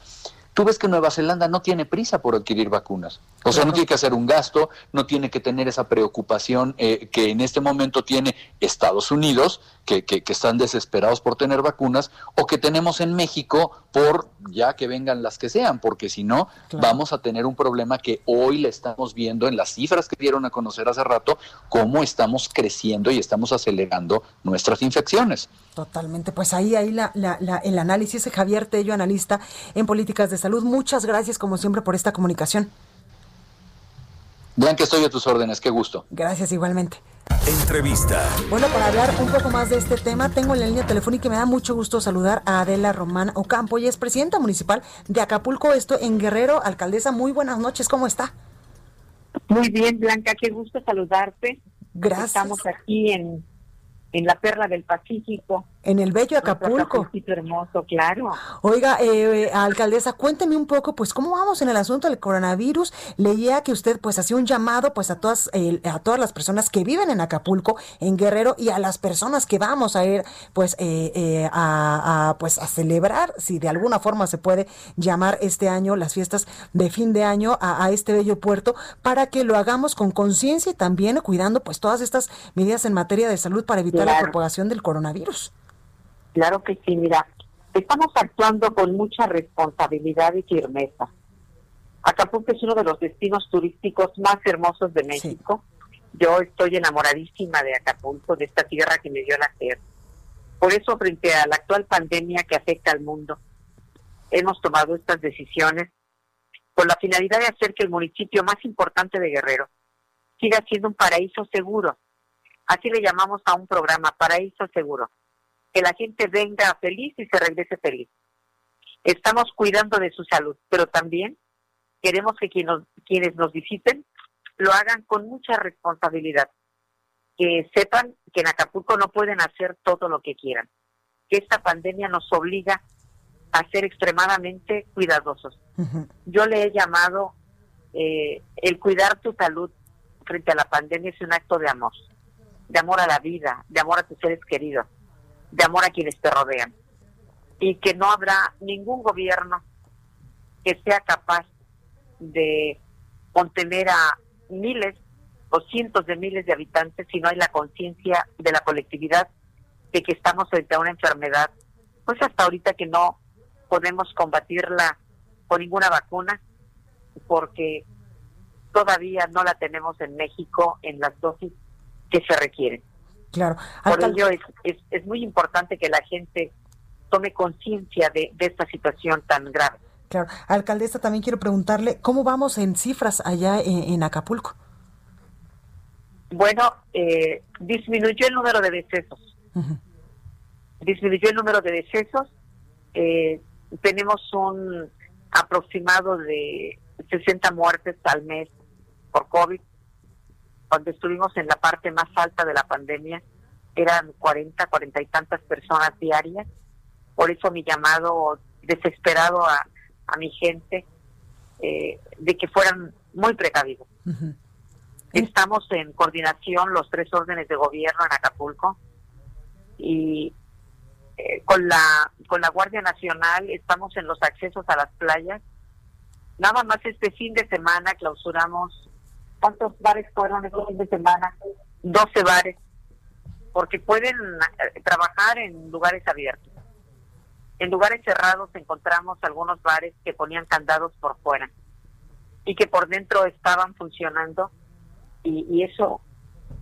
tú ves que Nueva Zelanda no tiene prisa por adquirir vacunas. O sea, no tiene que hacer un gasto, no tiene que tener esa preocupación eh, que en este momento tiene Estados Unidos, que, que, están desesperados por tener vacunas, o que tenemos en México por ya que vengan las que sean, porque si no, vamos a tener un problema que hoy le estamos viendo en las cifras que dieron a conocer hace rato, cómo estamos creciendo y estamos acelerando nuestras infecciones. Totalmente, pues ahí, ahí la, la, el análisis, Javier Tello, analista en políticas de salud. Muchas gracias, como siempre, por esta comunicación. Vean que estoy a tus órdenes, qué gusto. Gracias igualmente. Entrevista. Bueno, para hablar un poco más de este tema, tengo en la línea telefónica y me da mucho gusto saludar a Adela Román Ocampo, y es presidenta municipal de Acapulco, esto en Guerrero. Alcaldesa, muy buenas noches, ¿cómo está? Muy bien, Blanca, qué gusto saludarte. Gracias. Estamos aquí en, en la Perla del Pacífico en el bello Acapulco. hermoso, claro. Oiga, eh, alcaldesa, cuénteme un poco, pues, ¿cómo vamos en el asunto del coronavirus? Leía que usted, pues, hacía un llamado, pues, a todas, a todas las personas que viven en Acapulco, en Guerrero, y a las personas que vamos a ir, pues, eh, eh, a, pues, a celebrar, si de alguna forma se puede llamar este año las fiestas de fin de año a, este bello puerto, para que lo hagamos con conciencia y también cuidando, pues, todas estas medidas en materia de salud para evitar la propagación del coronavirus. Claro que sí, mira, estamos actuando con mucha responsabilidad y firmeza. Acapulco es uno de los destinos turísticos más hermosos de México. Yo estoy enamoradísima de Acapulco, de esta tierra que me dio nacer. Por eso, frente a la actual pandemia que afecta al mundo, hemos tomado estas decisiones con la finalidad de hacer que el municipio más importante de Guerrero siga siendo un paraíso seguro. Así le llamamos a un programa, Paraíso Seguro que la gente venga feliz y se regrese feliz. Estamos cuidando de su salud, pero también queremos que quienes nos visiten lo hagan con mucha responsabilidad, que sepan que en Acapulco no pueden hacer todo lo que quieran, que esta pandemia nos obliga a ser extremadamente cuidadosos. Yo le he llamado eh, el cuidar tu salud frente a la pandemia es un acto de amor, de amor a la vida, de amor a tus seres queridos, de amor a quienes te rodean. Y que no habrá ningún gobierno que sea capaz de contener a miles o cientos de miles de habitantes si no hay la conciencia de la colectividad de que estamos frente a una enfermedad, pues hasta ahorita que no podemos combatirla con ninguna vacuna, porque todavía no la tenemos en México en las dosis que se requieren. Claro. Por ello es, es, muy importante que la gente tome conciencia de, esta situación tan grave. Claro. Alcaldesa, también quiero preguntarle, ¿cómo vamos en cifras allá en, Acapulco? Bueno, eh, disminuyó el número de decesos. Disminuyó el número de decesos. Eh, tenemos un aproximado de 60 muertes al mes por COVID. Cuando estuvimos en la parte más alta de la pandemia, eran 40, 40 y tantas personas diarias. Por eso mi llamado desesperado a, mi gente eh, de que fueran muy precavidos. Estamos en coordinación los tres órdenes de gobierno en Acapulco y eh, con la con la Guardia Nacional estamos en los accesos a las playas. Nada más este fin de semana clausuramos ¿Cuántos bares fueron este fin de semana? 12 bares, porque pueden eh, trabajar en lugares abiertos. En lugares cerrados encontramos algunos bares que ponían candados por fuera y que por dentro estaban funcionando y, eso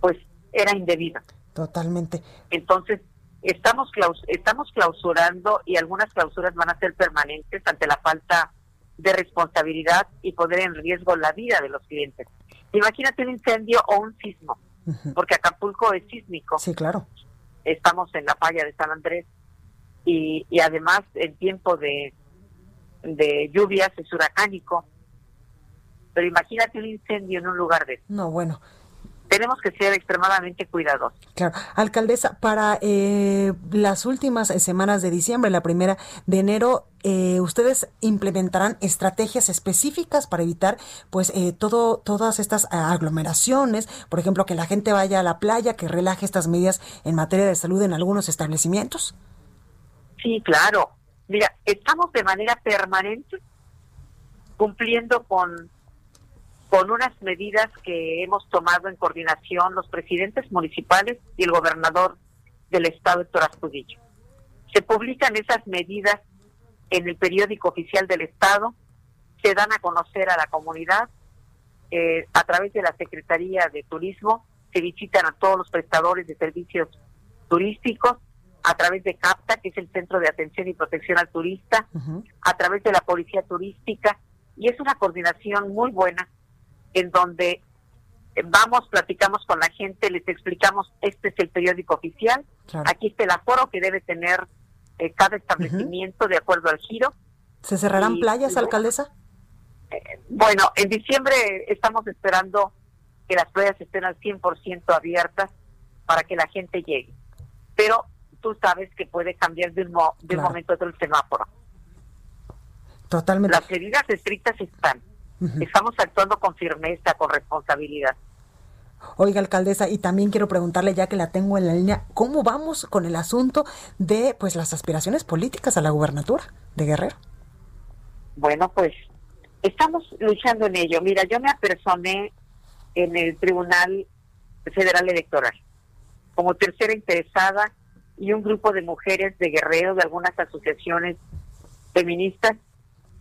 pues era indebido. Totalmente. Entonces, estamos estamos clausurando y algunas clausuras van a ser permanentes ante la falta de responsabilidad y poner en riesgo la vida de los clientes. Imagínate un incendio o un sismo, porque Acapulco es sísmico. Sí, claro. Estamos en la falla de San Andrés y, y además el tiempo de, de lluvias es huracánico. Pero imagínate un incendio en un lugar de... No, bueno, tenemos que ser extremadamente cuidadosos. Claro, alcaldesa, para eh, las últimas semanas de diciembre, la primera de enero, eh, ustedes implementarán estrategias específicas para evitar, pues, eh, todo, todas estas aglomeraciones, por ejemplo, que la gente vaya a la playa, que relaje estas medidas en materia de salud en algunos establecimientos. Sí, claro. Mira, estamos de manera permanente cumpliendo con con unas medidas que hemos tomado en coordinación los presidentes municipales y el gobernador del estado, Héctor Astudillo. Se publican esas medidas en el periódico oficial del estado, se dan a conocer a la comunidad eh, a través de la Secretaría de Turismo, se visitan a todos los prestadores de servicios turísticos, a través de CAPTA, que es el Centro de Atención y Protección al Turista, a través de la Policía Turística, y es una coordinación muy buena en donde vamos, platicamos con la gente, les explicamos, este es el periódico oficial, aquí está el aforo que debe tener eh, cada establecimiento de acuerdo al giro. ¿Se cerrarán playas, alcaldesa? Eh, bueno, en diciembre estamos esperando que las playas estén al 100% abiertas para que la gente llegue. Pero tú sabes que puede cambiar de un, momento a otro el semáforo. Totalmente. Las medidas estrictas están. Estamos actuando con firmeza, con responsabilidad. Oiga, alcaldesa, y también quiero preguntarle, ya que la tengo en la línea, ¿cómo vamos con el asunto de pues las aspiraciones políticas a la gubernatura de Guerrero? Bueno, pues estamos luchando en ello. Mira, yo me apersoné en el Tribunal Federal Electoral como tercera interesada y un grupo de mujeres de Guerrero, de algunas asociaciones feministas,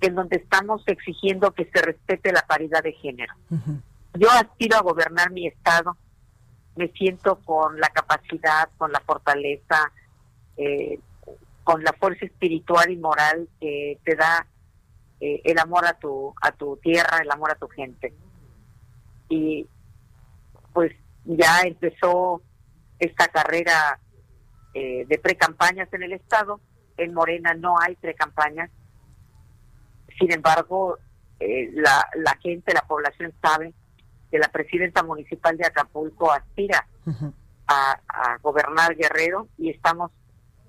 en donde estamos exigiendo que se respete la paridad de género. Yo aspiro a gobernar mi estado, me siento con la capacidad, con la fortaleza, eh, con la fuerza espiritual y moral que te da eh, el amor a tu a tu tierra, el amor a tu gente. Y pues ya empezó esta carrera eh, de precampañas en el Estado. En Morena no hay precampañas. Sin embargo, eh, la, la gente, la población sabe que la presidenta municipal de Acapulco aspira a, a gobernar Guerrero y estamos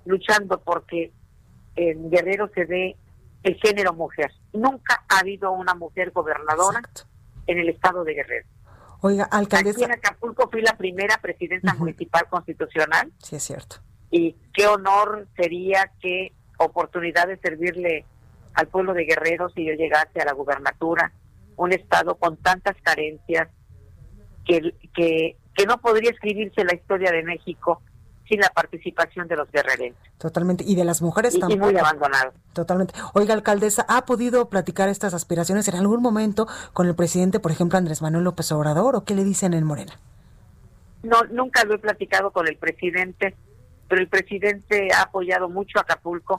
luchando porque en Guerrero se ve el género mujer. Nunca ha habido una mujer gobernadora en el estado de Guerrero. Oiga, alcaldesa. Aquí en Acapulco fui la primera presidenta municipal constitucional. Sí, es cierto. Y qué honor sería, qué oportunidad de servirle al pueblo de Guerrero si yo llegase a la gubernatura, un estado con tantas carencias que, que, que no podría escribirse la historia de México sin la participación de los guerrerenses. Totalmente. Y de las mujeres y, también. Y muy abandonado. Totalmente. Oiga, alcaldesa, ¿ha podido platicar estas aspiraciones en algún momento con el presidente, por ejemplo, Andrés Manuel López Obrador, o qué le dicen en Morena? No, nunca lo he platicado con el presidente, pero el presidente ha apoyado mucho a Acapulco.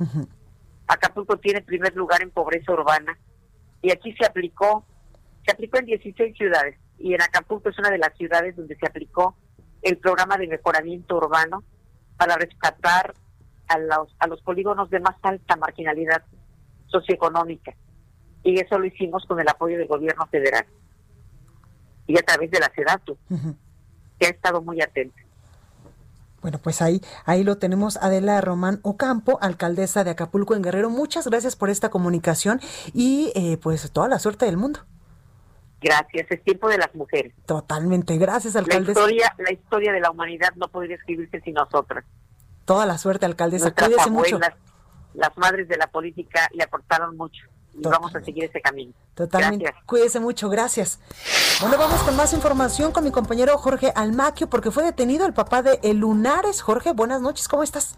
Acapulco tiene primer lugar en pobreza urbana y aquí se aplicó, se aplicó en 16 ciudades y en Acapulco es una de las ciudades donde se aplicó el programa de mejoramiento urbano para rescatar a los, a los polígonos de más alta marginalidad socioeconómica. Y eso lo hicimos con el apoyo del gobierno federal y a través de la SEDATU, que ha estado muy atenta. Bueno, pues ahí, ahí lo tenemos, Adela Román Ocampo, alcaldesa de Acapulco en Guerrero. Muchas gracias por esta comunicación y eh, pues toda la suerte del mundo. Gracias, es tiempo de las mujeres. Totalmente, gracias, alcaldesa. La historia, la historia de la humanidad no podría escribirse sin nosotras. Toda la suerte, alcaldesa. Nuestras Cuídese abuelas, mucho. Las madres de la política le aportaron mucho y vamos a seguir ese camino. Totalmente. Gracias. Cuídese mucho, gracias. Bueno, vamos con más información con mi compañero Jorge Almaquio, porque fue detenido el papá de El Lunares. Jorge, buenas noches, ¿cómo estás?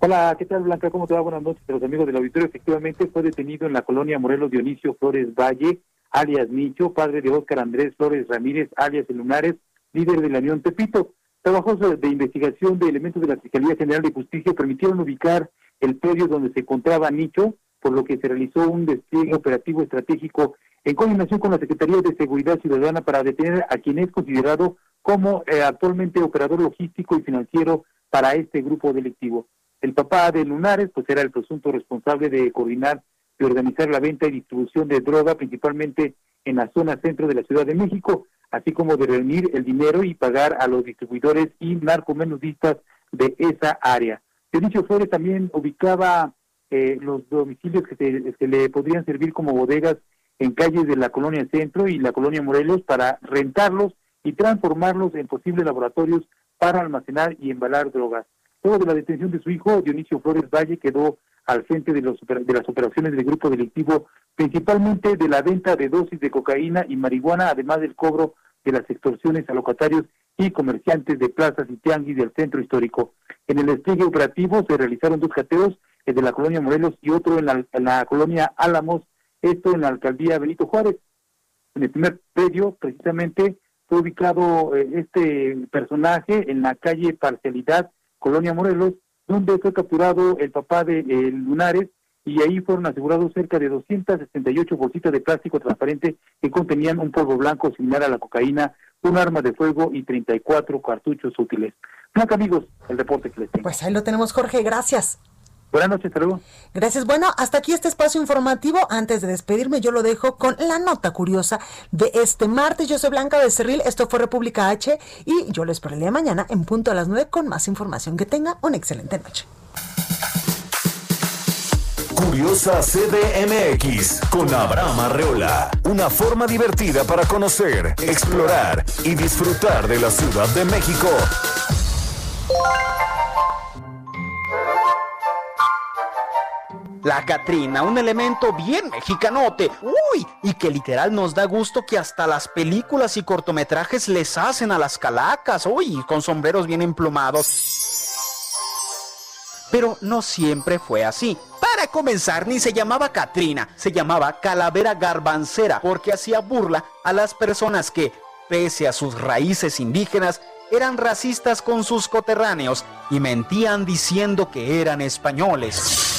Hola, ¿qué tal Blanca? ¿Cómo te va? Buenas noches a los amigos del auditorio. Efectivamente fue detenido en la colonia Morelos Dionisio Flores Valle, alias Nicho, padre de Óscar Andrés Flores Ramírez, alias El Lunares, líder de la Unión Tepito. Trabajos de investigación de elementos de la Fiscalía General de Justicia permitieron ubicar el predio donde se encontraba Nicho, por lo que se realizó un despliegue operativo estratégico en coordinación con la Secretaría de Seguridad Ciudadana para detener a quien es considerado como eh, actualmente operador logístico y financiero para este grupo delictivo. El papá de Lunares, pues era el presunto responsable de coordinar y organizar la venta y distribución de droga, principalmente en la zona centro de la Ciudad de México, así como de reunir el dinero y pagar a los distribuidores y narcomenudistas de esa área. Dionisio Flores también ubicaba eh, los domicilios que, se, le podrían servir como bodegas en calles de la colonia Centro y la colonia Morelos para rentarlos y transformarlos en posibles laboratorios para almacenar y embalar drogas. Luego de la detención de su hijo, Dionisio Flores Valle quedó al frente de, los, de las operaciones del grupo delictivo, principalmente de la venta de dosis de cocaína y marihuana, además del cobro de las extorsiones a locatarios y comerciantes de plazas y tianguis del centro histórico. En el despliegue operativo se realizaron dos cateos, de la colonia Morelos y otro en la, colonia Álamos, esto en la alcaldía Benito Juárez. En el primer predio, precisamente, fue ubicado eh, este personaje en la calle Parcialidad, Colonia Morelos, donde fue capturado el papá de eh, Lunares y ahí fueron asegurados cerca de 268 bolsitas de plástico transparente que contenían un polvo blanco similar a la cocaína, un arma de fuego y 34 cartuchos útiles. Blanca, amigos, el reporte que les tengo. Pues ahí lo tenemos, Jorge, gracias. Buenas noches, hasta luego. Gracias. Bueno, hasta aquí este espacio informativo. Antes de despedirme, yo lo dejo con la nota curiosa de este martes. Yo soy Blanca Becerril, esto fue República H y yo lo espero el día de mañana en punto a las 9 con más información. Que tenga una excelente noche. Curiosa CDMX con Abraham Arreola. Una forma divertida para conocer, explorar y disfrutar de la Ciudad de México. La Catrina, un elemento bien mexicanote. Uy, y que literal nos da gusto que hasta las películas y cortometrajes les hacen a las calacas. Uy, con sombreros bien emplumados. Pero no siempre fue así. Para comenzar, ni se llamaba Catrina, se llamaba Calavera Garbancera, porque hacía burla a las personas que, pese a sus raíces indígenas, eran racistas con sus coterráneos y mentían diciendo que eran españoles.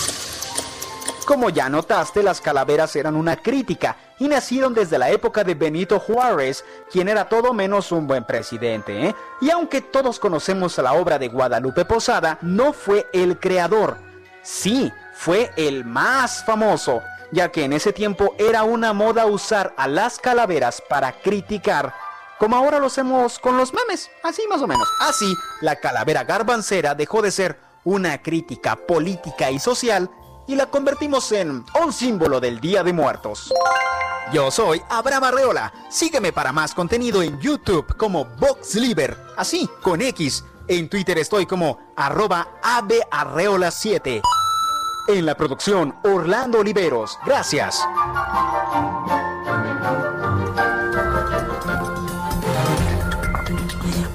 Como ya notaste, las calaveras eran una crítica y nacieron desde la época de Benito Juárez, quien era todo menos un buen presidente. ¿eh? Y aunque todos conocemos la obra de Guadalupe Posada, no fue el creador. Sí, fue el más famoso, ya que en ese tiempo era una moda usar a las calaveras para criticar como ahora lo hacemos con los memes, así más o menos. Así, la calavera garbancera dejó de ser una crítica política y social y la convertimos en un símbolo del Día de Muertos. Yo soy Abraham Arreola. Sígueme para más contenido en YouTube como VoxLiber, así con X. En Twitter estoy como arroba 7 En la producción, Orlando Oliveros. Gracias.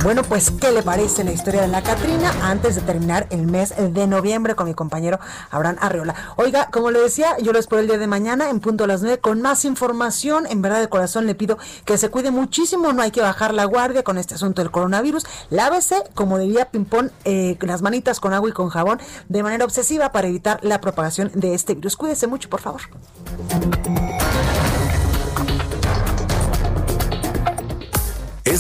Bueno, pues, ¿qué le parece la historia de la Catrina antes de terminar el mes de noviembre con mi compañero Abraham Arreola? Oiga, como le decía, yo lo espero el día de mañana en punto a las nueve con más información. En verdad, de corazón le pido que se cuide muchísimo. No hay que bajar la guardia con este asunto del coronavirus. Lávese, como diría Pimpón, eh, las manitas con agua y con jabón de manera obsesiva para evitar la propagación de este virus. Cuídese mucho, por favor.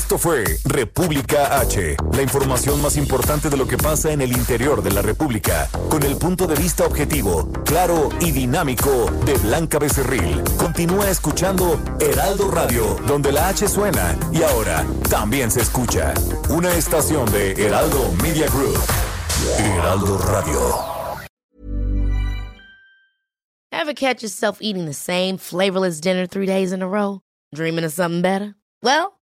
Esto fue República H, la información más importante de lo que pasa en el interior de la República, con el punto de vista objetivo, claro y dinámico de Blanca Becerril. Continúa escuchando Heraldo Radio, donde la H suena y ahora también se escucha. Una estación de Heraldo Media Group. Heraldo Radio. Ever catch yourself eating the same flavorless dinner three days in a row? Dreaming of something better? Well,